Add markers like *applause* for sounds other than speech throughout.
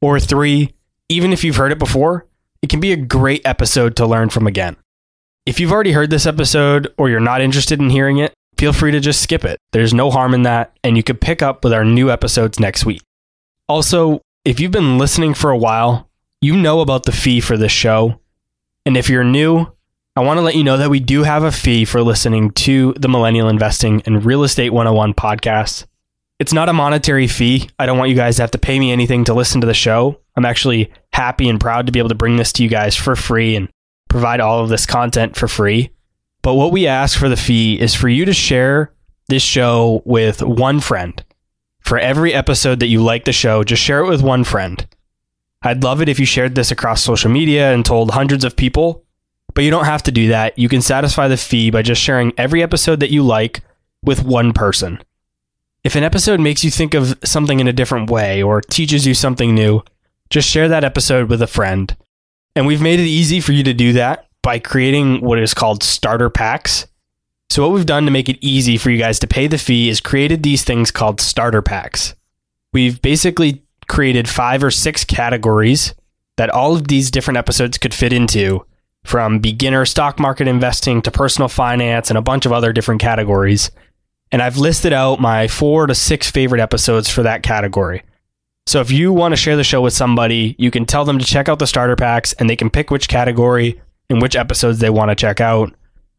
Or three, even if you've heard it before, it can be a great episode to learn from again. If you've already heard this episode or you're not interested in hearing it, feel free to just skip it. There's no harm in that, and you could pick up with our new episodes next week. Also, if you've been listening for a while, you know about the fee for this show. And if you're new, I want to let you know that we do have a fee for listening to the Millennial Investing and Real Estate 101 podcast. It's not a monetary fee. I don't want you guys to have to pay me anything to listen to the show. I'm actually happy and proud to be able to bring this to you guys for free and provide all of this content for free. But what we ask for the fee is for you to share this show with one friend. For every episode that you like the show, just share it with one friend. I'd love it if you shared this across social media and told hundreds of people, but you don't have to do that. You can satisfy the fee by just sharing every episode that you like with one person. If an episode makes you think of something in a different way or teaches you something new, just share that episode with a friend. And we've made it easy for you to do that by creating what is called starter packs. So, what we've done to make it easy for you guys to pay the fee is created these things called starter packs. We've basically created five or six categories that all of these different episodes could fit into from beginner stock market investing to personal finance and a bunch of other different categories. And I've listed out my four to six favorite episodes for that category. So if you want to share the show with somebody, you can tell them to check out the starter packs and they can pick which category and which episodes they want to check out.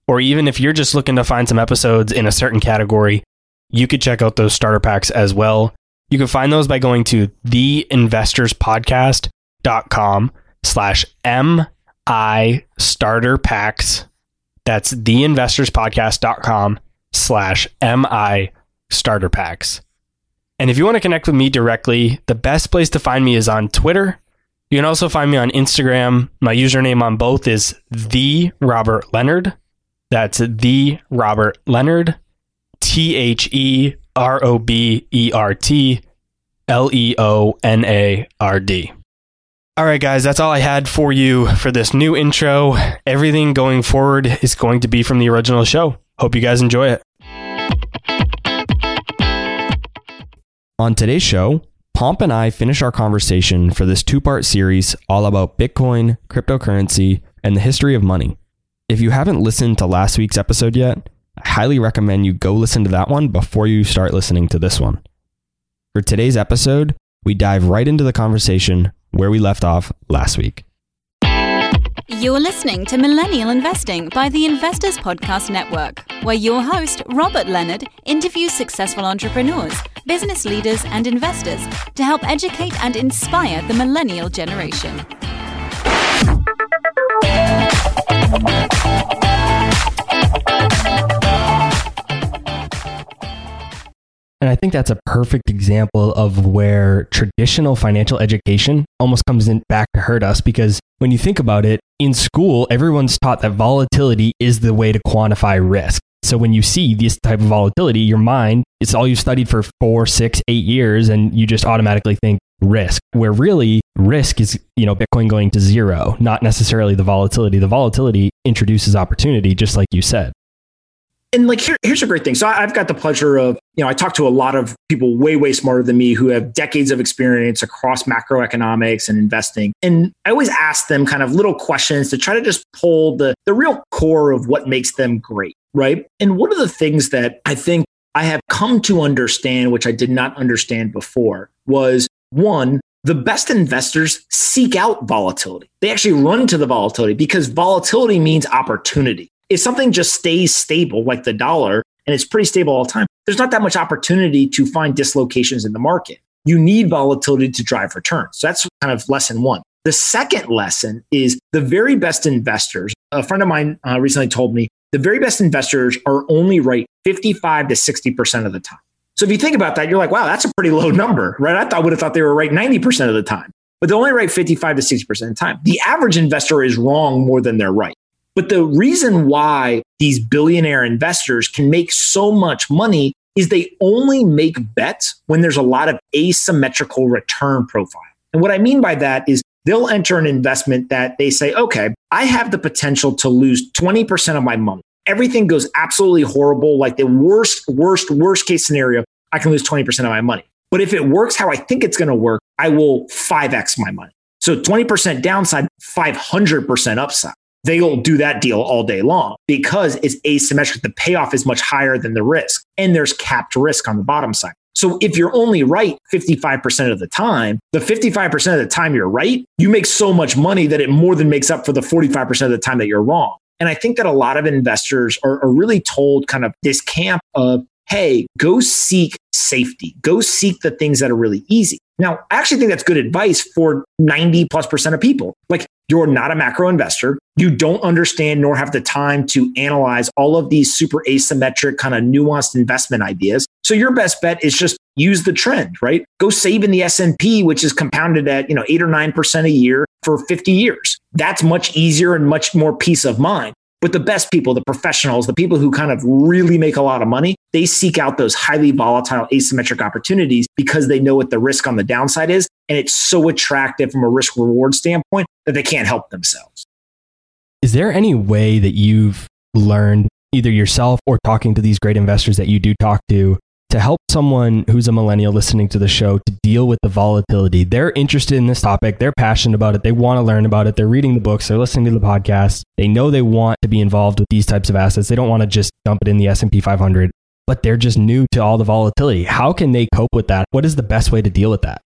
Or even if you're just looking to find some episodes in a certain category, you could check out those starter packs as well. You can find those by going to theinvestorspodcast.com slash MI starter packs. That's theinvestorspodcast.com slash MI starter packs. And if you want to connect with me directly, the best place to find me is on Twitter. You can also find me on Instagram. My username on both is the Robert Leonard. That's the Robert Leonard. T H E R O B E R T L E O N A R D. All right, guys, that's all I had for you for this new intro. Everything going forward is going to be from the original show. Hope you guys enjoy it. On today's show, Pomp and I finish our conversation for this two part series all about Bitcoin, cryptocurrency, and the history of money. If you haven't listened to last week's episode yet, I highly recommend you go listen to that one before you start listening to this one. For today's episode, we dive right into the conversation where we left off last week. You're listening to Millennial Investing by the Investors Podcast Network, where your host, Robert Leonard, interviews successful entrepreneurs, business leaders, and investors to help educate and inspire the millennial generation. And I think that's a perfect example of where traditional financial education almost comes in back to hurt us because when you think about it, in school, everyone's taught that volatility is the way to quantify risk. So when you see this type of volatility, your mind, it's all you've studied for four, six, eight years, and you just automatically think risk, where really risk is, you know, Bitcoin going to zero, not necessarily the volatility. The volatility introduces opportunity, just like you said and like here, here's a great thing. So I, have got the pleasure of, you know, I talk to a lot of people way, way smarter than me who have decades of experience across macroeconomics and investing. And I always ask them kind of little questions to try to just pull the the real core of what makes them great, right? And one of the things that I think I have come to understand, which I did not understand before, was one, the best investors seek out volatility. They actually run to the volatility because volatility means opportunity if something just stays stable, like the dollar, and it's pretty stable all the time, there's not that much opportunity to find dislocations in the market. You need volatility to drive returns. So that's kind of lesson one. The second lesson is the very best investors. A friend of mine uh, recently told me the very best investors are only right 55 to 60% of the time. So if you think about that, you're like, wow, that's a pretty low number, right? I thought would have thought they were right 90% of the time, but they're only right 55 to 60% of the time. The average investor is wrong more than they're right. But the reason why these billionaire investors can make so much money is they only make bets when there's a lot of asymmetrical return profile. And what I mean by that is they'll enter an investment that they say, okay, I have the potential to lose 20% of my money. Everything goes absolutely horrible, like the worst, worst, worst case scenario. I can lose 20% of my money. But if it works how I think it's going to work, I will 5x my money. So 20% downside, 500% upside. They'll do that deal all day long because it's asymmetric. The payoff is much higher than the risk, and there's capped risk on the bottom side. So if you're only right 55% of the time, the 55% of the time you're right, you make so much money that it more than makes up for the 45% of the time that you're wrong. And I think that a lot of investors are, are really told kind of this camp of hey, go seek safety, go seek the things that are really easy. Now, I actually think that's good advice for 90 plus percent of people. Like, you're not a macro investor. You don't understand nor have the time to analyze all of these super asymmetric, kind of nuanced investment ideas. So your best bet is just use the trend, right? Go save in the S&P, which is compounded at, you know, 8 or 9% a year for 50 years. That's much easier and much more peace of mind. But the best people, the professionals, the people who kind of really make a lot of money, they seek out those highly volatile asymmetric opportunities because they know what the risk on the downside is. And it's so attractive from a risk reward standpoint that they can't help themselves. Is there any way that you've learned either yourself or talking to these great investors that you do talk to to help someone who's a millennial listening to the show to deal with the volatility. They're interested in this topic. They're passionate about it. They want to learn about it. They're reading the books. They're listening to the podcast. They know they want to be involved with these types of assets. They don't want to just dump it in the S&P 500, but they're just new to all the volatility. How can they cope with that? What is the best way to deal with that?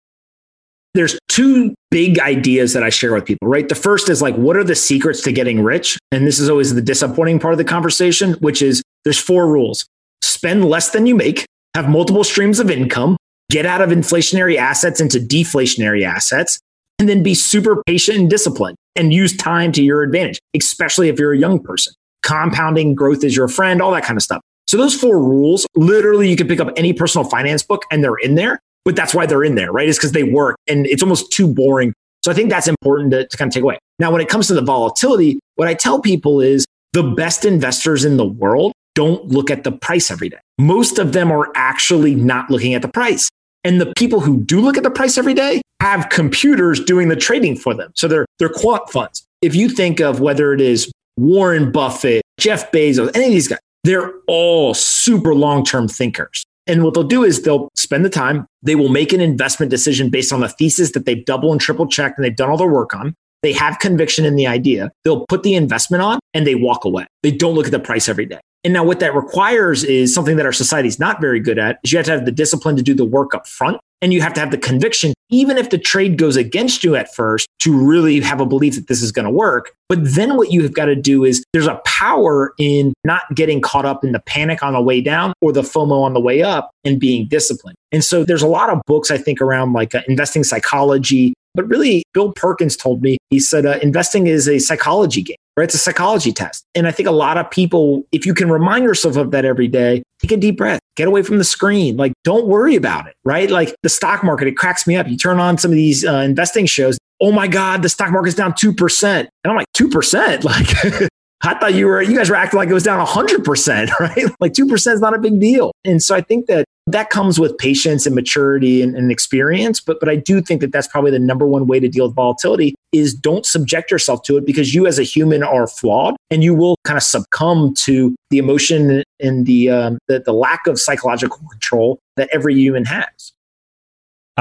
There's two big ideas that I share with people, right? The first is like, what are the secrets to getting rich? And this is always the disappointing part of the conversation, which is there's four rules. Spend less than you make have multiple streams of income, get out of inflationary assets into deflationary assets, and then be super patient and disciplined and use time to your advantage, especially if you're a young person. Compounding growth is your friend, all that kind of stuff. So those four rules, literally you can pick up any personal finance book and they're in there, but that's why they're in there, right? Is because they work and it's almost too boring. So I think that's important to, to kind of take away. Now, when it comes to the volatility, what I tell people is the best investors in the world don't look at the price every day. Most of them are actually not looking at the price. And the people who do look at the price every day have computers doing the trading for them. So they're, they're quant funds. If you think of whether it is Warren Buffett, Jeff Bezos, any of these guys, they're all super long term thinkers. And what they'll do is they'll spend the time, they will make an investment decision based on the thesis that they've double and triple checked and they've done all their work on. They have conviction in the idea. They'll put the investment on and they walk away. They don't look at the price every day. And now what that requires is something that our society is not very good at is you have to have the discipline to do the work up front and you have to have the conviction even if the trade goes against you at first to really have a belief that this is going to work. But then what you have got to do is there's a power in not getting caught up in the panic on the way down or the fomo on the way up and being disciplined. And so there's a lot of books i think around like uh, investing psychology but really, Bill Perkins told me, he said, uh, investing is a psychology game, right? It's a psychology test. And I think a lot of people, if you can remind yourself of that every day, take a deep breath, get away from the screen. Like, don't worry about it, right? Like the stock market, it cracks me up. You turn on some of these uh, investing shows. Oh my God, the stock market's down 2%. And I'm like, 2%? *laughs* Like, *laughs* I thought you were, you guys were acting like it was down 100%, *laughs* right? Like 2% is not a big deal. And so I think that that comes with patience and maturity and, and, experience. But, but I do think that that's probably the number one way to deal with volatility is don't subject yourself to it because you as a human are flawed and you will kind of succumb to the emotion and the, um, the, the lack of psychological control that every human has.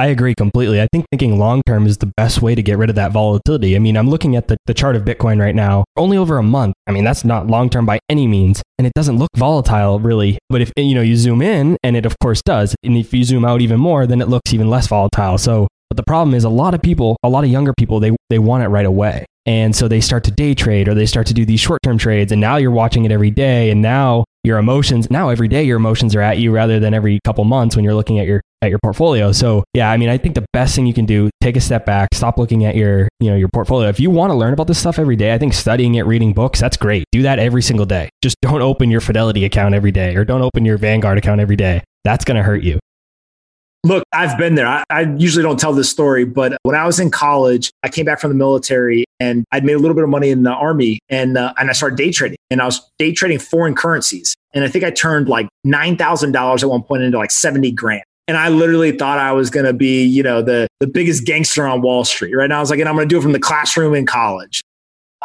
I agree completely. I think thinking long term is the best way to get rid of that volatility. I mean, I'm looking at the, the chart of Bitcoin right now, only over a month. I mean, that's not long term by any means. And it doesn't look volatile really. But if you know you zoom in, and it of course does, and if you zoom out even more, then it looks even less volatile. So but the problem is a lot of people, a lot of younger people, they, they want it right away. And so they start to day trade or they start to do these short term trades. And now you're watching it every day. And now your emotions, now every day your emotions are at you rather than every couple months when you're looking at your at your portfolio. So yeah, I mean, I think the best thing you can do, take a step back, stop looking at your, you know, your portfolio. If you want to learn about this stuff every day, I think studying it, reading books, that's great. Do that every single day. Just don't open your Fidelity account every day or don't open your Vanguard account every day. that's going to hurt you. Look, I've been there. I, I, usually don't tell this story, but when I was in college, I came back from the military and I'd made a little bit of money in the army and, uh, and I started day trading and I was day trading foreign currencies. And I think I turned like $9,000 at one point into like 70 grand. And I literally thought I was going to be, you know, the, the biggest gangster on Wall Street, right? now I was like, and I'm going to do it from the classroom in college.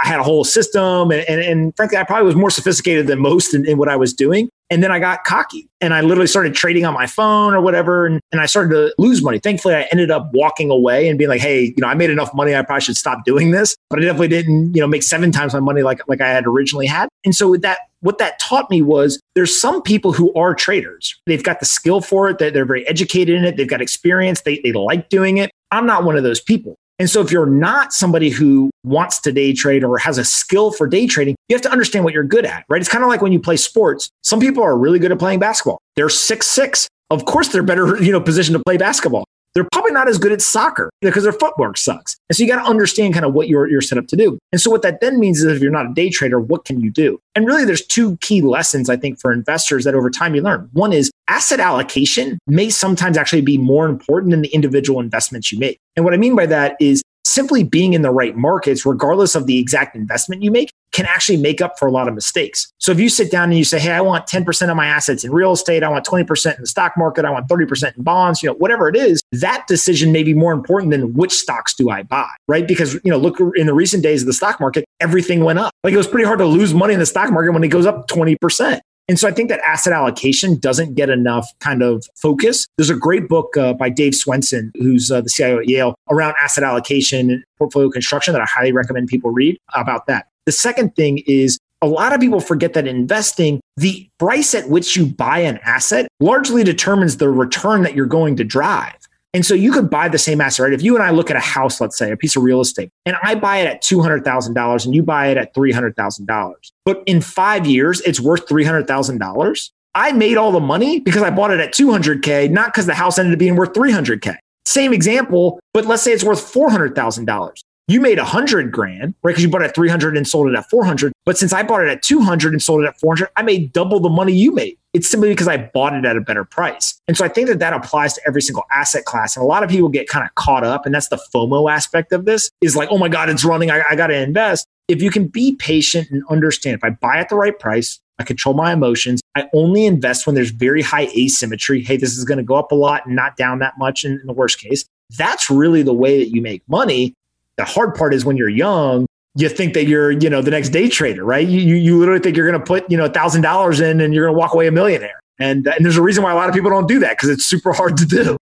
I had a whole system. And, and, and frankly, I probably was more sophisticated than most in, in, what I was doing. And then I got cocky and I literally started trading on my phone or whatever. And, and I started to lose money. Thankfully, I ended up walking away and being like, hey, you know, I made enough money. I probably should stop doing this. But I definitely didn't, you know, make seven times my money like, like I had originally had. And so with that, what that taught me was there's some people who are traders. They've got the skill for it. They're, they're very educated in it. They've got experience. They, they like doing it. I'm not one of those people. And so if you're not somebody who wants to day trade or has a skill for day trading, you have to understand what you're good at, right? It's kind of like when you play sports. Some people are really good at playing basketball. They're six six. Of course, they're better, *laughs* you know, positioned to play basketball they're probably not as good at soccer because their footwork sucks. And so you got to understand kind of what you're, you're set up to do. And so what that then means is if you're not a day trader, what can you do? And really there's two key lessons I think for investors that over time you learn. One is asset allocation may sometimes actually be more important than the individual investments you make. And what I mean by that is simply being in the right markets, regardless of the exact investment you make, can actually make up for a lot of mistakes. So if you sit down and you say, Hey, I want 10% of my assets in real estate, I want 20% in the stock market, I want 30% in bonds, you know, whatever it is, that decision may be more important than which stocks do I buy, right? Because, you know, look in the recent days of the stock market, everything went up. Like it was pretty hard to lose money in the stock market when it goes up 20%. And so I think that asset allocation doesn't get enough kind of focus. There's a great book uh, by Dave Swensen, who's uh, the CIO at Yale, around asset allocation and portfolio construction that I highly recommend people read about that. The second thing is a lot of people forget that investing, the price at which you buy an asset largely determines the return that you're going to drive. And so you could buy the same asset, right? If you and I look at a house, let's say a piece of real estate, and I buy it at $200,000 and you buy it at $300,000, but in five years, it's worth $300,000. I made all the money because I bought it at 200K, not because the house ended up being worth 300K. Same example, but let's say it's worth $400,000 you made a hundred grand, right? Because you bought it at 300 and sold it at 400. But since I bought it at 200 and sold it at 400, I made double the money you made. It's simply because I bought it at a better price. And so I think that that applies to every single asset class. And a lot of people get kind of caught up. And that's the FOMO aspect of this is like, oh my God, it's running. I, I got to invest. If you can be patient and understand if I buy at the right price, I control my emotions. I only invest when there's very high asymmetry. Hey, this is going to go up a lot and not down that much in, in the worst case. That's really the way that you make money the hard part is when you're young, you think that you're, you know, the next day trader, right? You, you, literally think you're going to put, you know, a thousand dollars in and you're going to walk away a millionaire. And, and there's a reason why a lot of people don't do that because it's super *laughs* hard to do.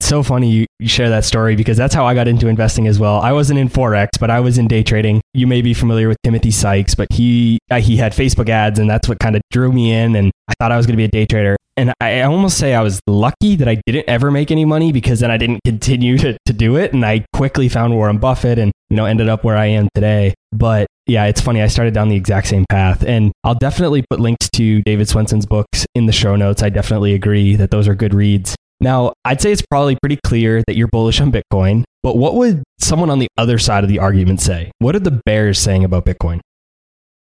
So funny you, you share that story because that's how I got into investing as well. I wasn't in Forex, but I was in day trading. You may be familiar with Timothy Sykes, but he, uh, he had Facebook ads and that's what kind of drew me in. And I thought I was going to be a day trader and I almost say I was lucky that I didn't ever make any money because then I didn't continue to, to do it. And I quickly found Warren Buffett and, you know, ended up where I am today. But yeah, it's funny. I started down the exact same path. And I'll definitely put links to David Swensen's books in the show notes. I definitely agree that those are good reads. Now, I'd say it's probably pretty clear that you're bullish on Bitcoin, but what would someone on the other side of the argument say? What are the bears saying about Bitcoin?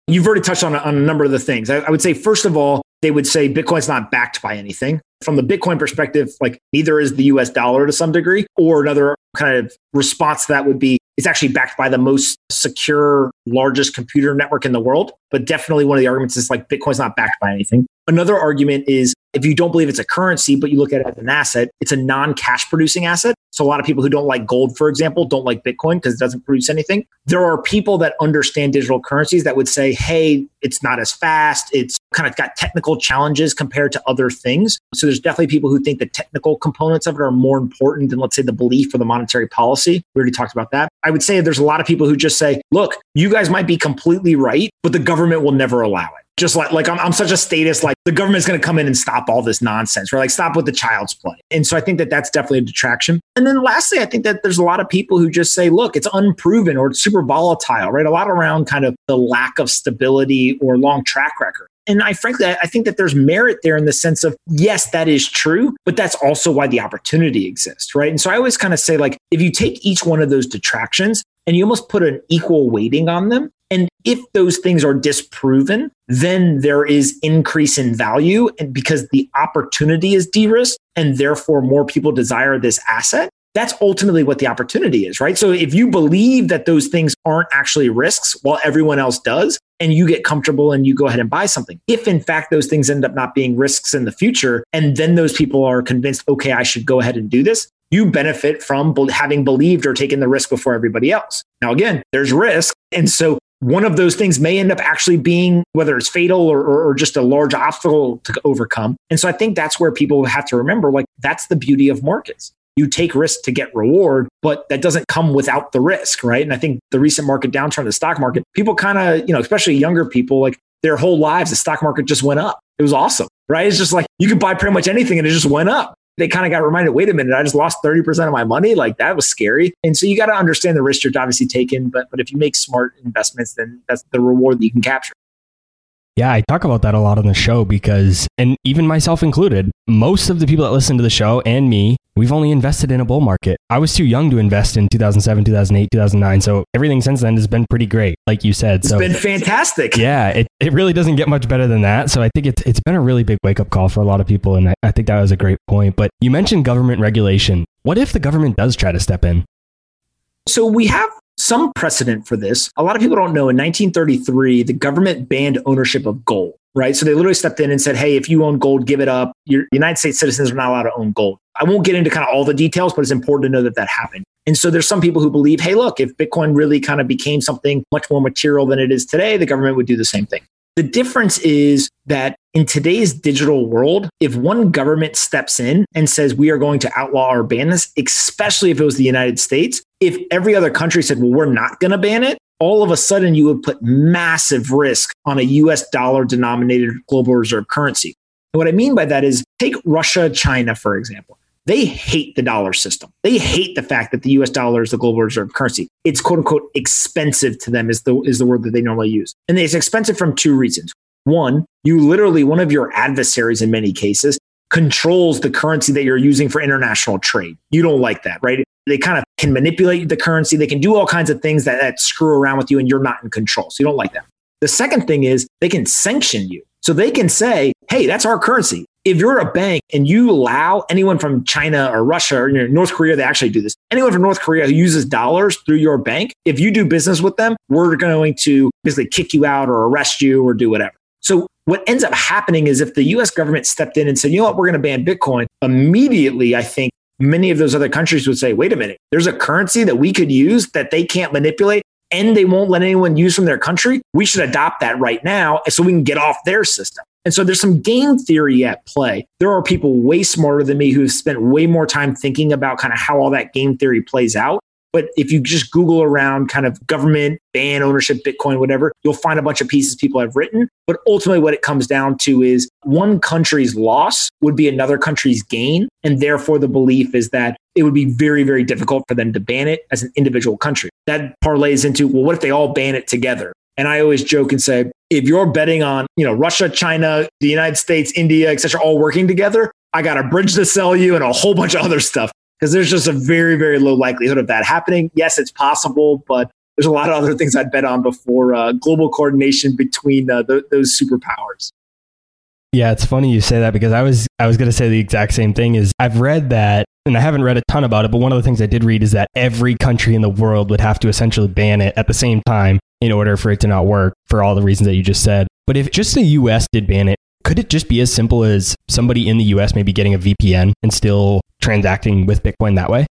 You've already touched on, on a number of the things. I, I would say, first of all, they would say Bitcoin's not backed by anything. From the Bitcoin perspective, like neither is the US dollar to some degree, or another kind of response to that would be it's actually backed by the most secure, largest computer network in the world. But definitely one of the arguments is like Bitcoin's not backed by anything. Another argument is if you don't believe it's a currency, but you look at it as an asset, it's a non cash producing asset. So a lot of people who don't like gold, for example, don't like Bitcoin because it doesn't produce anything. There are people that understand digital currencies that would say, hey, it's not as fast. It's kind of got technical challenges compared to other things. So there's definitely people who think the technical components of it are more important than, let's say, the belief or the monetary policy. We already talked about that. I would say there's a lot of people who just say, look, you guys might be completely right, but the government will never allow it just like like I'm, I'm such a status like the government's going to come in and stop all this nonsense or like stop with the child's play and so i think that that's definitely a detraction. And then lastly i think that there's a lot of people who just say look it's unproven or it's super volatile right? A lot around kind of the lack of stability or long track record. And I frankly, I think that there's merit there in the sense of, yes, that is true, but that's also why the opportunity exists, right? And so I always kind of say, like, if you take each one of those detractions and you almost put an equal weighting on them, And if those things are disproven, then there is increase in value. And because the opportunity is de-risked and therefore more people desire this asset, that's ultimately what the opportunity is, right? So if you believe that those things aren't actually risks while everyone else does, and you get comfortable and you go ahead and buy something, if in fact those things end up not being risks in the future, and then those people are convinced, okay, I should go ahead and do this, you benefit from having believed or taken the risk before everybody else. Now, again, there's risk. And so one of those things may end up actually being whether it's fatal or, or, or, just a large obstacle to overcome. And so I think that's where people have to remember like, that's the beauty of markets you take risk to get reward, but that doesn't come without the risk, right? And I think the recent market downturn, the stock market, people kind of, you know, especially younger people, like their whole lives, the stock market just went up. It was awesome, right? It's just like you could buy pretty much anything and it just went up. They kind of got reminded, wait a minute, I just lost 30% of my money. Like that was scary. And so you got to understand the risk you're obviously taking. But, but if you make smart investments, then that's the reward that you can capture. Yeah, I talk about that a lot on the show because, and even myself included, most of the people that listen to the show and me, we've only invested in a bull market. I was too young to invest in 2007, 2008, 2009. So everything since then has been pretty great, like you said. It's so, been fantastic. Yeah, it, it really doesn't get much better than that. So I think it's, it's been a really big wake up call for a lot of people. And I, I think that was a great point. But you mentioned government regulation. What if the government does try to step in? So we have some precedent for this. A lot of people don't know in 1933, the government banned ownership of gold, right? So they literally stepped in and said, hey, if you own gold, give it up. Your United States citizens are not allowed to own gold. I won't get into kind of all the details, but it's important to know that that happened. And so there's some people who believe, hey, look, if Bitcoin really kind of became something much more material than it is today, the government would do the same thing. The difference is that in today's digital world, if one government steps in and says we are going to outlaw or ban this, especially if it was the United States, if every other country said, well, we're not going to ban it, all of a sudden you would put massive risk on a US dollar denominated global reserve currency. And what I mean by that is take Russia, China, for example. They hate the dollar system. They hate the fact that the US dollar is the global reserve currency. It's quote unquote expensive to them is the, is the word that they normally use. And it's expensive from two reasons. One, you literally, one of your adversaries in many cases controls the currency that you're using for international trade. You don't like that, right? They kind of can manipulate the currency. They can do all kinds of things that, that screw around with you and you're not in control. So you don't like that. The second thing is they can sanction you. So they can say, hey, that's our currency if you're a bank and you allow anyone from China or Russia or North Korea, they actually do this. Anyone from North Korea who uses dollars through your bank, if you do business with them, we're going to basically kick you out or arrest you or do whatever. So what ends up happening is if the US government stepped in and said, you know what, we're going to ban Bitcoin, immediately, I think many of those other countries would say, wait a minute, there's a currency that we could use that they can't manipulate and they won't let anyone use from their country. We should adopt that right now so we can get off their system. And so there's some game theory at play. There are people way smarter than me who've spent way more time thinking about kind of how all that game theory plays out. But if you just Google around kind of government, ban ownership, Bitcoin, whatever, you'll find a bunch of pieces people have written. But ultimately, what it comes down to is one country's loss would be another country's gain. And therefore, the belief is that it would be very, very difficult for them to ban it as an individual country. That parlays into, well, what if they all ban it together? And I always joke and say, if you're betting on, you know, Russia, China, the United States, India, et cetera, all working together, I got a bridge to sell you and a whole bunch of other stuff because there's just a very, very low likelihood of that happening. Yes, it's possible, but there's a lot of other things I'd bet on before uh, global coordination between uh, th- those superpowers. Yeah, it's funny you say that because I was I was going to say the exact same thing. Is I've read that, and I haven't read a ton about it, but one of the things I did read is that every country in the world would have to essentially ban it at the same time in order for it to not work for all the reasons that you just said. But if just the US did ban it, could it just be as simple as somebody in the US maybe getting a VPN and still transacting with Bitcoin that way?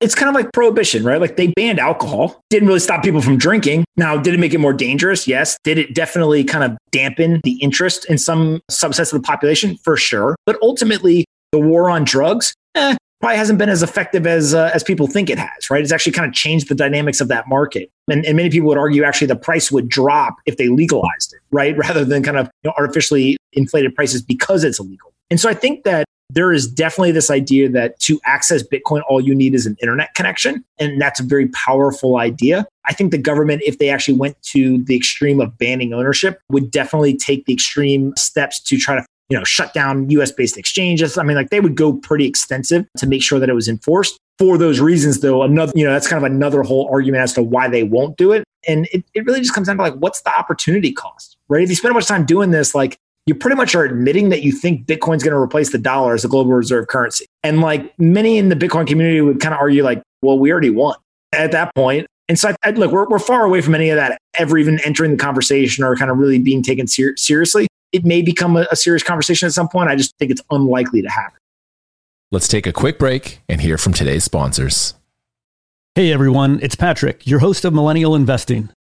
It's kind of like prohibition, right? Like they banned alcohol, didn't really stop people from drinking. Now, did it make it more dangerous? Yes. Did it definitely kind of dampen the interest in some subsets of the population? For sure. But ultimately, the war on drugs, eh, probably hasn't been as effective as uh, as people think it has, right? It's actually kind of changed the dynamics of that market. And, and many people would argue actually the price would drop if they legalized it, right? *laughs* Rather than kind of you know, artificially inflated prices because it's illegal. And so I think that there is definitely this idea that to access Bitcoin, all you need is an internet connection. And that's a very powerful idea. I think the government, if they actually went to the extreme of banning ownership, would definitely take the extreme steps to try to you know, shut down US based exchanges. I mean, like they would go pretty extensive to make sure that it was enforced. For those reasons, though, another, you know, that's kind of another whole argument as to why they won't do it. And it, it really just comes down to like, what's the opportunity cost, right? If you spend much time doing this, like you pretty much are admitting that you think Bitcoin's going to replace the dollar as a global reserve currency. And like many in the Bitcoin community would kind of argue like, well, we already won at that point. And so, I, I, look, we're, we're far away from any of that ever even entering the conversation or kind of really being taken ser- seriously. It may become a, a serious conversation at some point. I just think it's unlikely to happen. Let's take a quick break and hear from today's sponsors. Hey everyone, it's Patrick, your host of Millennial Investing.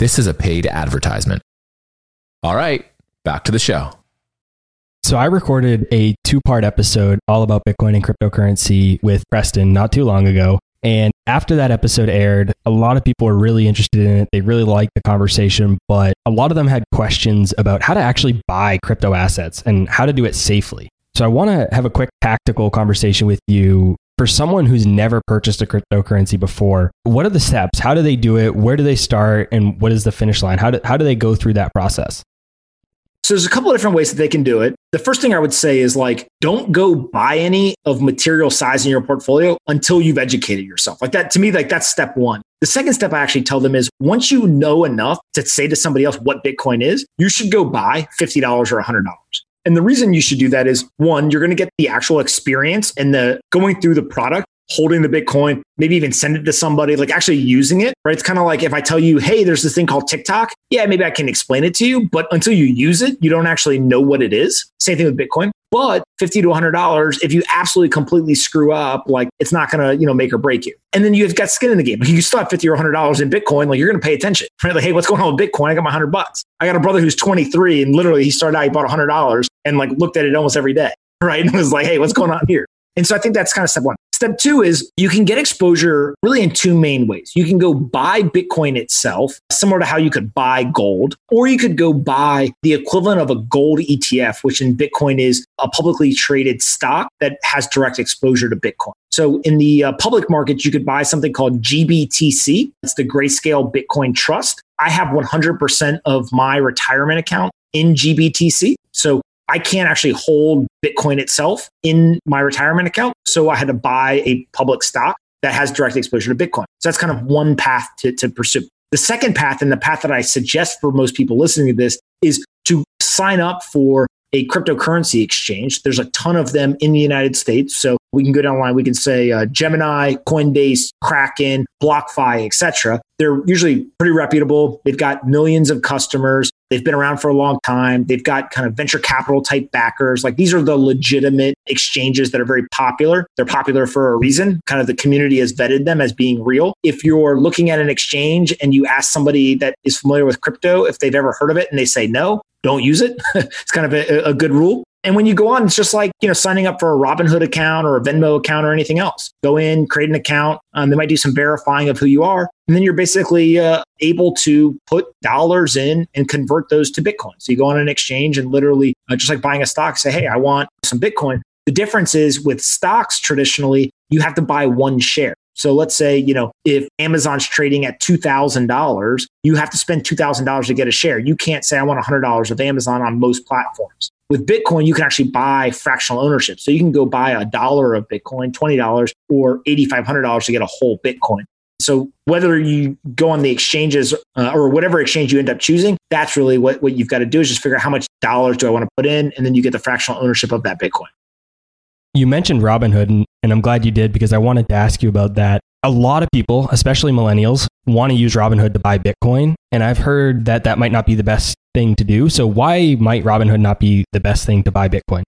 This is a paid advertisement. All right, back to the show. So I recorded a two-part episode all about Bitcoin and cryptocurrency with Preston not too long ago. And after that episode aired, a lot of people were really interested in it. They really liked the conversation, but a lot of them had questions about how to actually buy crypto assets and how to do it safely. So I want to have a quick tactical conversation with you. For someone who's never purchased a cryptocurrency before, what are the steps? How do they do it? Where do they start? And what is the finish line? How do, how do they go through that process? So there's a couple of different ways that they can do it. The first thing I would say is like, don't go buy any of material size in your portfolio until you've educated yourself. Like that, to me, like that's step one. The second step I actually tell them is once you know enough to say to somebody else what Bitcoin is, you should go buy $50 or $100. And the reason you should do that is one, you're going to get the actual experience and the going through the product holding the Bitcoin, maybe even send it to somebody, like actually using it, right? It's kind of like if I tell you, hey, there's this thing called TikTok. Yeah, maybe I can explain it to you, but until you use it, you don't actually know what it is. Same thing with Bitcoin. But 50 to $100, if you absolutely completely screw up, like it's not going to, you know, make or break you. And then you've got skin in the game. *laughs* You still have 50 or $100 in Bitcoin, like you're going to pay attention, *laughs* right? Like, hey, what's going on with Bitcoin? I got my 100 bucks. I got a brother who's 23 and literally he started out, he bought $100 and like looked at it almost every day, *laughs* right? And was like, hey, what's going on here? And so I think that's kind of step one. Step two is you can get exposure really in two main ways. You can go buy Bitcoin itself, similar to how you could buy gold, or you could go buy the equivalent of a gold ETF, which in Bitcoin is a publicly traded stock that has direct exposure to Bitcoin. So in the uh, public market, you could buy something called GBTC. It's the Grayscale Bitcoin Trust. I have 100% of my retirement account in GBTC. So I can't actually hold Bitcoin itself in my retirement account. So I had to buy a public stock that has direct exposure to Bitcoin. So that's kind of one path to, to pursue. The second path, and the path that I suggest for most people listening to this, is to sign up for a cryptocurrency exchange. There's a ton of them in the United States. So we can go down the line. We can say uh, Gemini, Coinbase, Kraken, BlockFi, etc. They're usually pretty reputable. They've got millions of customers. They've been around for a long time. They've got kind of venture capital type backers. Like these are the legitimate exchanges that are very popular. They're popular for a reason. Kind of the community has vetted them as being real. If you're looking at an exchange and you ask somebody that is familiar with crypto if they've ever heard of it and they say no, don't use it. *laughs* it's kind of a, a good rule. And when you go on, it's just like, you know, signing up for a Robinhood account or a Venmo account or anything else. Go in, create an account. Um, they might do some verifying of who you are. And then you're basically uh, able to put dollars in and convert those to Bitcoin. So you go on an exchange and literally, uh, just like buying a stock, say, hey, I want some Bitcoin. The difference is with stocks, traditionally, you have to buy one share. So let's say, you know, if Amazon's trading at $2,000, you have to spend $2,000 to get a share. You can't say, I want $100 of Amazon on most platforms. With Bitcoin, you can actually buy fractional ownership. So you can go buy a dollar of Bitcoin, $20 or $8,500 to get a whole Bitcoin. So whether you go on the exchanges uh, or whatever exchange you end up choosing, that's really what, what you've got to do is just figure out how much dollars do I want to put in, and then you get the fractional ownership of that Bitcoin. You mentioned Robinhood, and, and I'm glad you did because I wanted to ask you about that. A lot of people, especially millennials, want to use Robinhood to buy Bitcoin. And I've heard that that might not be the best thing to do. So, why might Robinhood not be the best thing to buy Bitcoin?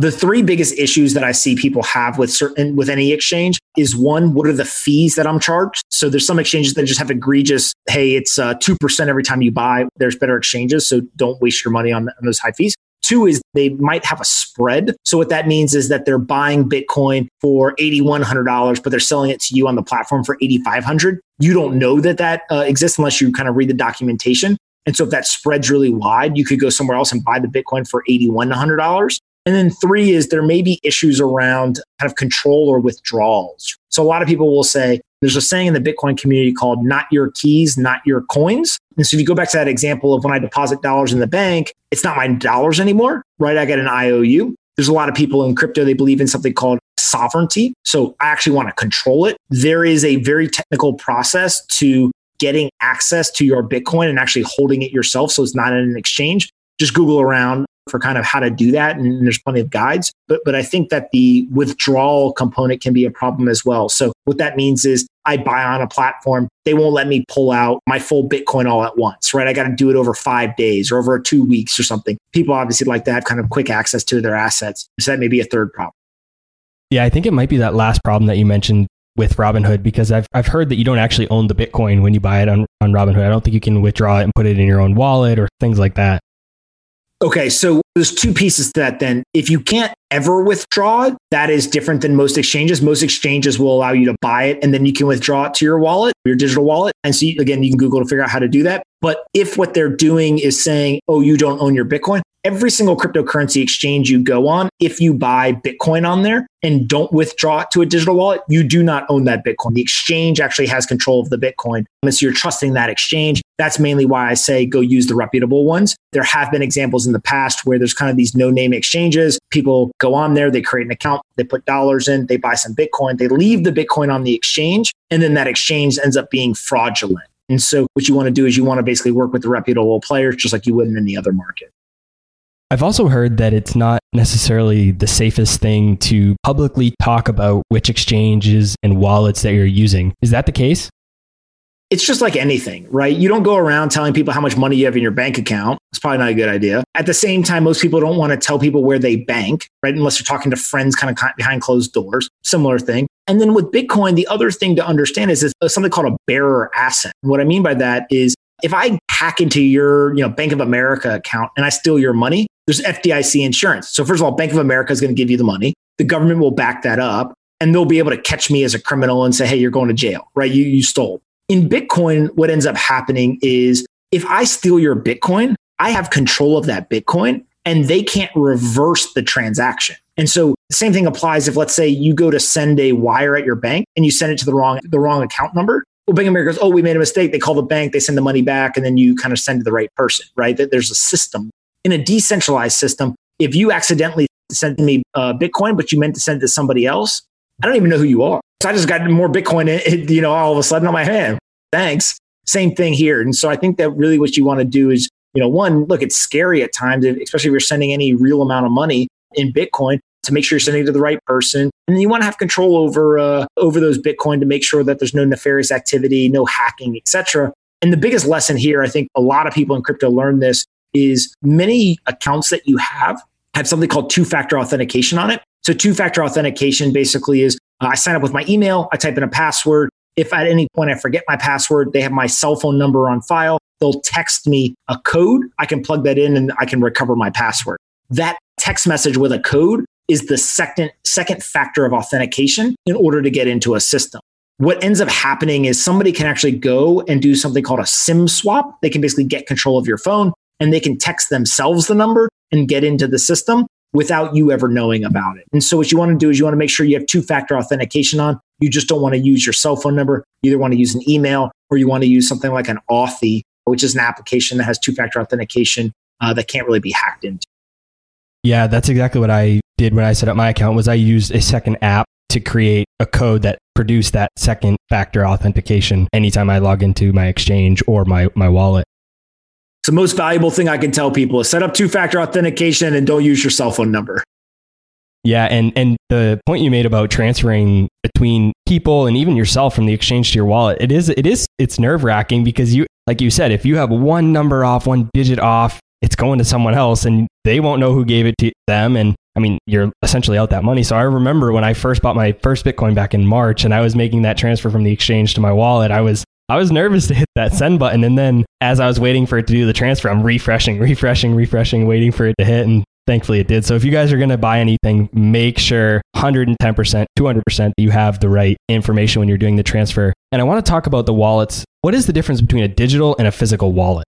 The three biggest issues that I see people have with certain with any exchange is one, what are the fees that I'm charged? So there's some exchanges that just have egregious, hey, it's uh, two uh, percent every time you buy. There's better exchanges, so don't waste your money on, on those high fees. Two is they might have a spread. So what that means is that they're buying Bitcoin for $8,100, but they're selling it to you on the platform for 8,500. You don't know that that uh, exists unless you kind of read the documentation. And so if that spread's really wide, you could go somewhere else and buy the Bitcoin for $8,100. And then three is there may be issues around kind of control or withdrawals. So a lot of people will say, there's a saying in the Bitcoin community called not your keys, not your coins. And so if you go back to that example of when I deposit dollars in the bank, it's not my dollars anymore, right? I get an IOU. There's a lot of people in crypto, they believe in something called sovereignty. So I actually want to control it. There is a very technical process to getting access to your Bitcoin and actually holding it yourself. So it's not in an exchange. Just Google around for kind of how to do that. And there's plenty of guides. But, but I think that the withdrawal component can be a problem as well. So what that means is I buy on a platform, they won't let me pull out my full Bitcoin all at once, right? I got to do it over five days or over two weeks or something. People obviously like to have kind of quick access to their assets. So that may be a third problem. Yeah, I think it might be that last problem that you mentioned with Robinhood because I've, I've heard that you don't actually own the Bitcoin when you buy it on, on Robinhood. I don't think you can withdraw it and put it in your own wallet or things like that. Okay, so there's two pieces to that then. If you can't ever withdraw it, that is different than most exchanges. Most exchanges will allow you to buy it and then you can withdraw it to your wallet, your digital wallet. And so, again, you can Google to figure out how to do that. But if what they're doing is saying, oh, you don't own your Bitcoin, every single cryptocurrency exchange you go on, if you buy Bitcoin on there and don't withdraw it to a digital wallet, you do not own that Bitcoin. The exchange actually has control of the Bitcoin. And so you're trusting that exchange. That's mainly why I say go use the reputable ones. There have been examples in the past where there's kind of these no name exchanges. People go on there, they create an account, they put dollars in, they buy some Bitcoin, they leave the Bitcoin on the exchange, and then that exchange ends up being fraudulent. And so what you want to do is you want to basically work with the reputable players just like you would in any other market. I've also heard that it's not necessarily the safest thing to publicly talk about which exchanges and wallets that you're using. Is that the case? It's just like anything, right? You don't go around telling people how much money you have in your bank account. It's probably not a good idea. At the same time, most people don't want to tell people where they bank, right? Unless you're talking to friends kind of behind closed doors. Similar thing. And then with Bitcoin, the other thing to understand is, is uh, something called a bearer asset. what I mean by that is if I hack into your, you know, Bank of America account and I steal your money, there's FDIC insurance. So first of all, Bank of America is going to give you the money. The government will back that up and they'll be able to catch me as a criminal and say, "Hey, you're going to jail." Right? You you stole. In Bitcoin, what ends up happening is if I steal your Bitcoin, I have control of that Bitcoin and they can't reverse the transaction. And so the same thing applies if let's say you go to send a wire at your bank and you send it to the wrong the wrong account number. Well, Bank of America goes, oh, we made a mistake. They call the bank, they send the money back, and then you kind of send to the right person, right? That there's a system. In a decentralized system, if you accidentally send me uh, Bitcoin, but you meant to send it to somebody else, I don't even know who you are. So I just got more Bitcoin, you know, all of a sudden on my hand. Thanks. Same thing here. And so I think that really what you want to do is you know, one, look, it's scary at times, especially if you're sending any real amount of money in Bitcoin to make sure you're sending it to the right person. And you want to have control over uh, over those Bitcoin to make sure that there's no nefarious activity, no hacking, etc. And the biggest lesson here, I think a lot of people in crypto learn this, is many accounts that you have have something called two-factor authentication on it. So two-factor authentication basically is Uh, I sign up with my email, I type in a password. If at any point I forget my password, they have my cell phone number on file. They'll text me a code. I can plug that in and I can recover my password. That text message with a code is the second second factor of authentication in order to get into a system. What ends up happening is somebody can actually go and do something called a SIM swap. They can basically get control of your phone and they can text themselves the number and get into the system without you ever knowing about it. And so what you want to do is you want to make sure you have two factor authentication on. You just don't want to use your cell phone number. You either want to use an email or you want to use something like an Authy, which is an application that has two factor authentication uh, that can't really be hacked into. Yeah, that's exactly what I did when I set up my account was I used a second app to create a code that produced that second factor authentication anytime I log into my exchange or my, my wallet. It's the most valuable thing I can tell people is set up two factor authentication and don't use your cell phone number. Yeah, and and the point you made about transferring between people and even yourself from the exchange to your wallet, it is it is it's nerve wracking because you like you said, if you have one number off, one digit off, it's going to someone else and they won't know who gave it to them. And I mean, you're essentially out that money. So I remember when I first bought my first Bitcoin back in March and I was making that transfer from the exchange to my wallet, I was I was nervous to hit that send button. And then as I was waiting for it to do the transfer, I'm refreshing, refreshing, refreshing, waiting for it to hit. And thankfully it did. So if you guys are going to buy anything, make sure 110%, 200% that you have the right information when you're doing the transfer. And I want to talk about the wallets. What is the difference between a digital and a physical wallet?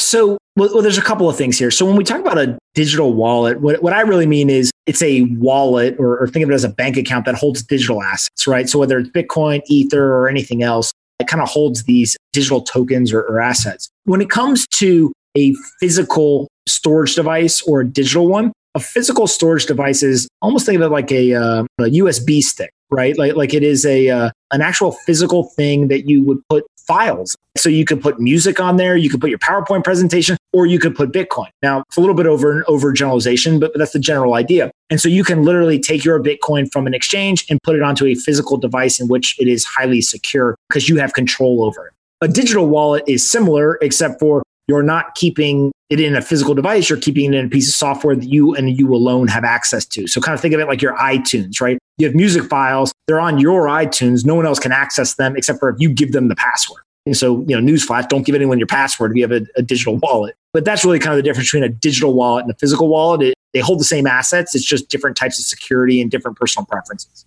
So, well, there's a couple of things here. So, when we talk about a digital wallet, what, what I really mean is it's a wallet, or, or think of it as a bank account that holds digital assets, right? So, whether it's Bitcoin, Ether, or anything else, it kind of holds these digital tokens or, or assets. When it comes to a physical storage device or a digital one, a physical storage device is almost think of it like a, uh, a USB stick, right? Like, like it is a uh, an actual physical thing that you would put files. So you could put music on there, you could put your PowerPoint presentation, or you could put Bitcoin. Now it's a little bit over over generalization, but that's the general idea. And so you can literally take your Bitcoin from an exchange and put it onto a physical device in which it is highly secure because you have control over it. A digital wallet is similar, except for you're not keeping it in a physical device, you're keeping it in a piece of software that you and you alone have access to. So kind of think of it like your iTunes, right? You have music files, they're on your iTunes. No one else can access them except for if you give them the password. And so, you know, newsflash, don't give anyone your password if you have a, a digital wallet. But that's really kind of the difference between a digital wallet and a physical wallet. It, they hold the same assets. It's just different types of security and different personal preferences.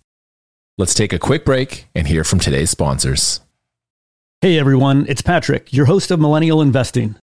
Let's take a quick break and hear from today's sponsors. Hey everyone, it's Patrick, your host of Millennial Investing.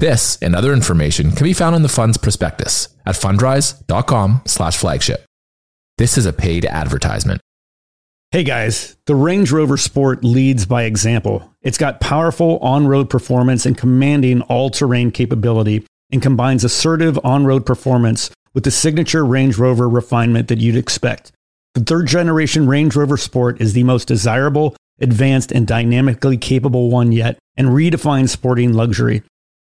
This and other information can be found in the fund's prospectus at fundrise.com/flagship. This is a paid advertisement. Hey guys, the Range Rover Sport leads by example. It's got powerful on-road performance and commanding all-terrain capability and combines assertive on-road performance with the signature Range Rover refinement that you'd expect. The third generation Range Rover Sport is the most desirable, advanced, and dynamically capable one yet, and redefines sporting luxury.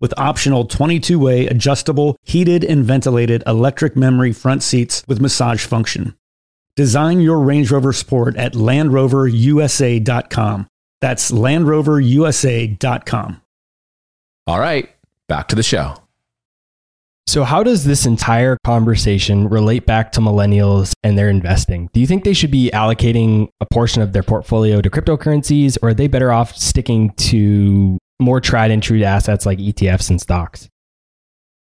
with optional 22 way adjustable, heated, and ventilated electric memory front seats with massage function. Design your Range Rover Sport at LandRoverUSA.com. That's LandRoverUSA.com. All right, back to the show. So, how does this entire conversation relate back to millennials and their investing? Do you think they should be allocating a portion of their portfolio to cryptocurrencies, or are they better off sticking to more tried and true assets like ETFs and stocks?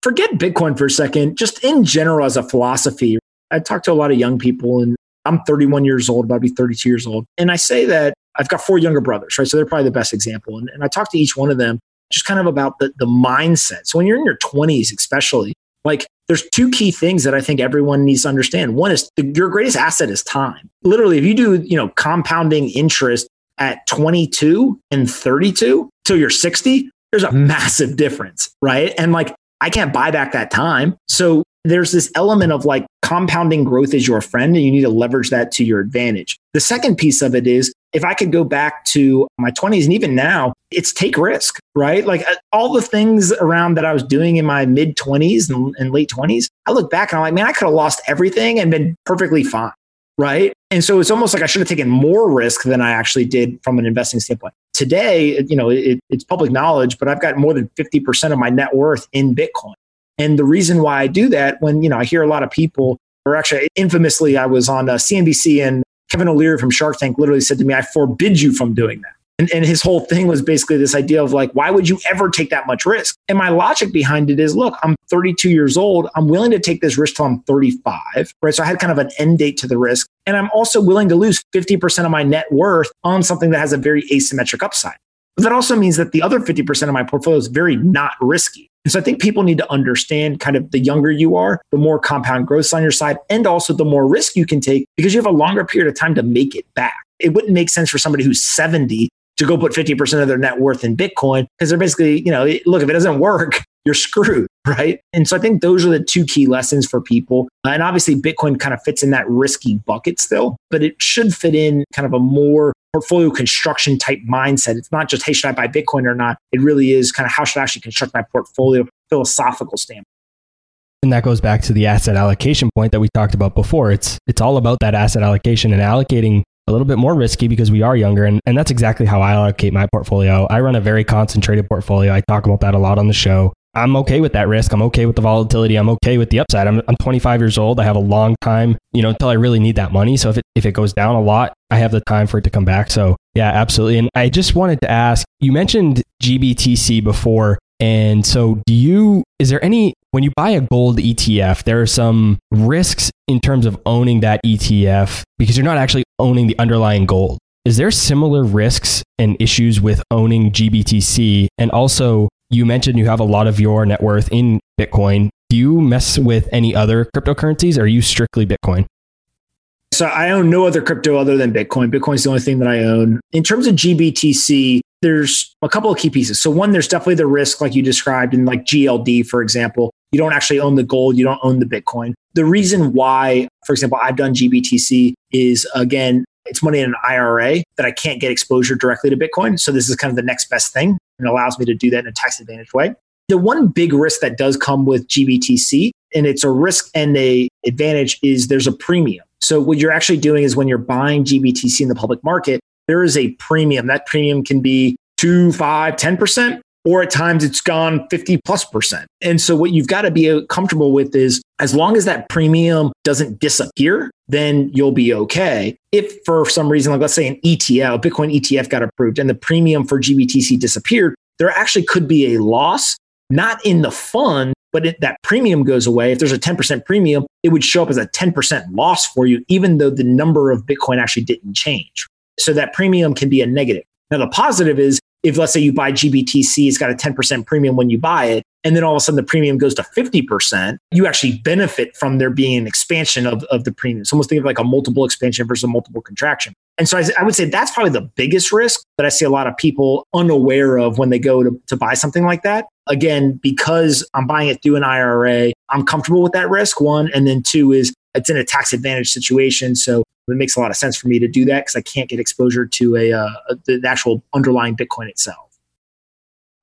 Forget Bitcoin for a second. Just in general, as a philosophy, I talk to a lot of young people, and I'm 31 years old, about to be 32 years old. And I say that I've got four younger brothers, right? So they're probably the best example. And, and I talk to each one of them just kind of about the, the mindset. So when you're in your 20s, especially, like there's two key things that I think everyone needs to understand. One is the, your greatest asset is time. Literally, if you do, you know, compounding interest at 22 and 32 till you're 60, there's a massive difference, right? And like I can't buy back that time. So there's this element of like compounding growth is your friend and you need to leverage that to your advantage. The second piece of it is if I could go back to my 20s and even now, it's take risk, right? Like uh, all the things around that I was doing in my mid 20s and, and late 20s, I look back and I'm like, man, I could have lost everything and been perfectly fine, right? And so it's almost like I should have taken more risk than I actually did from an investing standpoint. Today, you know, it, it's public knowledge, but I've got more than 50% of my net worth in Bitcoin. And the reason why I do that when, you know, I hear a lot of people, or actually infamously, I was on uh, CNBC and Kevin O'Leary from Shark Tank literally said to me, I forbid you from doing that. And, and his whole thing was basically this idea of like, why would you ever take that much risk? And my logic behind it is, look, I'm 32 years old. I'm willing to take this risk till I'm 35, right? So I had kind of an end date to the risk. And I'm also willing to lose 50% of my net worth on something that has a very asymmetric upside. But that also means that the other 50% of my portfolio is very not risky. And so I think people need to understand kind of the younger you are, the more compound growth on your side, and also the more risk you can take because you have a longer period of time to make it back. It wouldn't make sense for somebody who's 70 to go put 50% of their net worth in Bitcoin because they're basically, you know, look, if it doesn't work, *laughs* you're screwed, *laughs* right? And so I think those are the two key lessons for people. And obviously, Bitcoin kind of fits in that risky bucket still, but it should fit in kind of a more portfolio construction type mindset. It's not just, hey, should I buy Bitcoin or not? It really is kind of how should I actually construct my portfolio philosophical standpoint. And that goes back to the asset allocation point that we talked about before. It's it's all about that asset allocation and allocating a little bit more risky because we are younger. And, and that's exactly how I allocate my portfolio. I run a very concentrated portfolio. I talk about that a lot on the show. I'm okay with that risk. I'm okay with the volatility. I'm okay with the upside. I'm, I'm 25 years old. I have a long time, you know, until I really need that money. So if it, if it goes down a lot, I have the time for it to come back. So yeah, absolutely. And I just wanted to ask, you mentioned GBTC before. And so do you, is there any, when you buy a gold ETF, there are some risks in terms of owning that ETF because you're not actually owning the underlying gold. Is there similar risks and issues with owning GBTC? And also, you mentioned you have a lot of your net worth in Bitcoin. Do you mess with any other cryptocurrencies or are you strictly Bitcoin? So I own no other crypto other than Bitcoin. Bitcoin's the only thing that I own. In terms of GBTC, there's a couple of key pieces. So one, there's definitely the risk, like you described, in like GLD, for example. You don't actually own the gold, you don't own the Bitcoin. The reason why, for example, I've done GBTC is again, it's money in an IRA that I can't get exposure directly to Bitcoin. So this is kind of the next best thing and allows me to do that in a tax advantage way. The one big risk that does come with GBTC, and it's a risk and a advantage, is there's a premium. So what you're actually doing is when you're buying GBTC in the public market, there is a premium. That premium can be two, five, 10%, or at times it's gone 50 plus percent. And so what you've got to be uh, comfortable with is as long as that premium doesn't disappear, then you'll be okay. If for some reason, like let's say an ETF, Bitcoin ETF got approved and the premium for GBTC disappeared, there actually could be a loss, not in the fund, but it, that premium goes away. If there's a 10% premium, it would show up as a 10% loss for you, even though the number of Bitcoin actually didn't change. So that premium can be a negative. Now, the positive is if let's say you buy GBTC, it's got a 10% premium when you buy it, and then all of a sudden the premium goes to 50%, you actually benefit from there being an expansion of, of the premium. So almost think of like a multiple expansion versus a multiple contraction. And so I, I, would say that's probably the biggest risk that I see a lot of people unaware of when they go to, to buy something like that. Again, because I'm buying it through an IRA, I'm comfortable with that risk, one. And then two is it's in a tax advantage situation. So it makes a lot of sense for me to do that because I can't get exposure to a, uh, the actual underlying Bitcoin itself.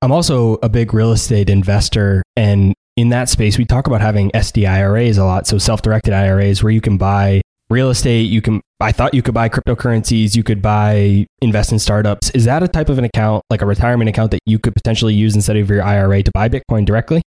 I'm also a big real estate investor. And in that space, we talk about having SDIRAs a lot. So self directed IRAs where you can buy real estate. You can, I thought you could buy cryptocurrencies. You could buy, invest in startups. Is that a type of an account, like a retirement account that you could potentially use instead of your IRA to buy Bitcoin directly?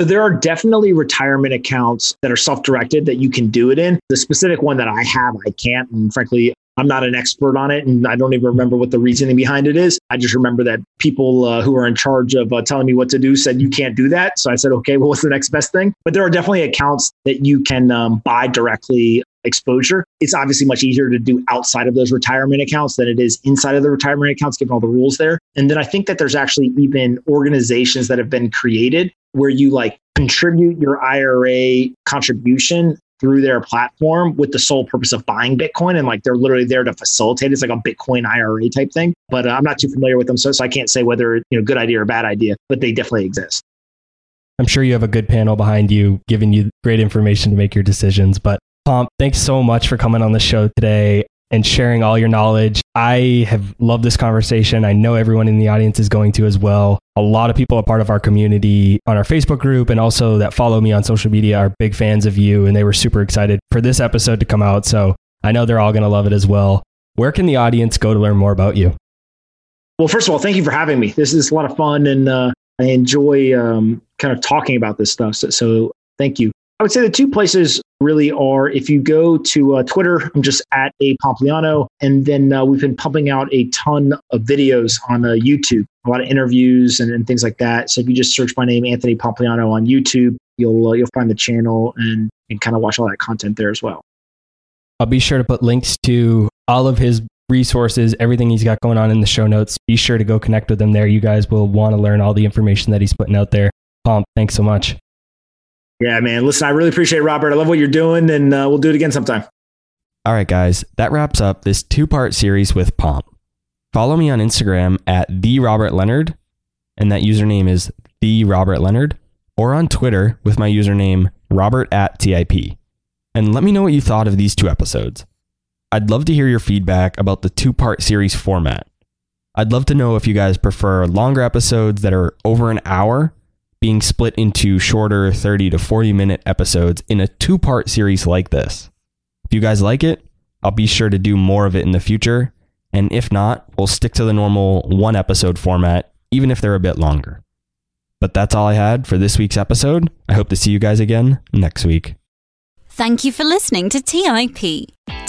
So there are definitely retirement accounts that are self-directed that you can do it in. The specific one that I have, I can't. And frankly, I'm not an expert on it, and I don't even remember what the reasoning behind it is. I just remember that people uh, who are in charge of uh, telling me what to do said you can't do that. So I said, okay, well, what's the next best thing? But there are definitely accounts that you can um, buy directly exposure. It's obviously much easier to do outside of those retirement accounts than it is inside of the retirement accounts, given all the rules there. And then I think that there's actually even organizations that have been created where you like contribute your IRA contribution through their platform with the sole purpose of buying Bitcoin. And like they're literally there to facilitate. It's like a Bitcoin IRA type thing. But uh, I'm not too familiar with them. So, so I can't say whether, you know, good idea or bad idea, but they definitely exist. I'm sure you have a good panel behind you, giving you great information to make your decisions. But Pomp, thanks so much for coming on the show today and sharing all your knowledge. I have loved this conversation. I know everyone in the audience is going to as well. A lot of people are part of our community on our Facebook group and also that follow me on social media are big fans of you and they were super excited for this episode to come out. So I know they're all going to love it as well. Where can the audience go to learn more about you? Well, first of all, thank you for having me. This is a lot of fun and uh, I enjoy um, kind of talking about this stuff. So, so thank you. I would say the two places really are if you go to uh, Twitter, I'm just at a Pompliano. And then uh, we've been pumping out a ton of videos on uh, YouTube, a lot of interviews and, and, things like that. So if you just search my name, Anthony Pompliano, on YouTube, you'll, uh, you'll find the channel and, and kind of watch all that content there as well. I'll be sure to put links to all of his resources, everything he's got going on in the show notes. Be sure to go connect with him there. You guys will want to learn all the information that he's putting out there. Pomp, thanks so much. Yeah, man. Listen, I really appreciate it, Robert. I love what you're doing, and uh, we'll do it again sometime. All right, guys. That wraps up this two part series with Pomp. Follow me on Instagram at the Robert Leonard, and that username is the Robert Leonard, or on Twitter with my username Robert at TIP. And let me know what you thought of these two episodes. I'd love to hear your feedback about the two part series format. I'd love to know if you guys prefer longer episodes that are over an hour being split into shorter 30 to 40 minute episodes in a two part series like this. If you guys like it, I'll be sure to do more of it in the future. And if not, we'll stick to the normal one episode format, even if they're a bit longer. But that's all I had for this week's episode. I hope to see you guys again next week. Thank you for listening to TIP.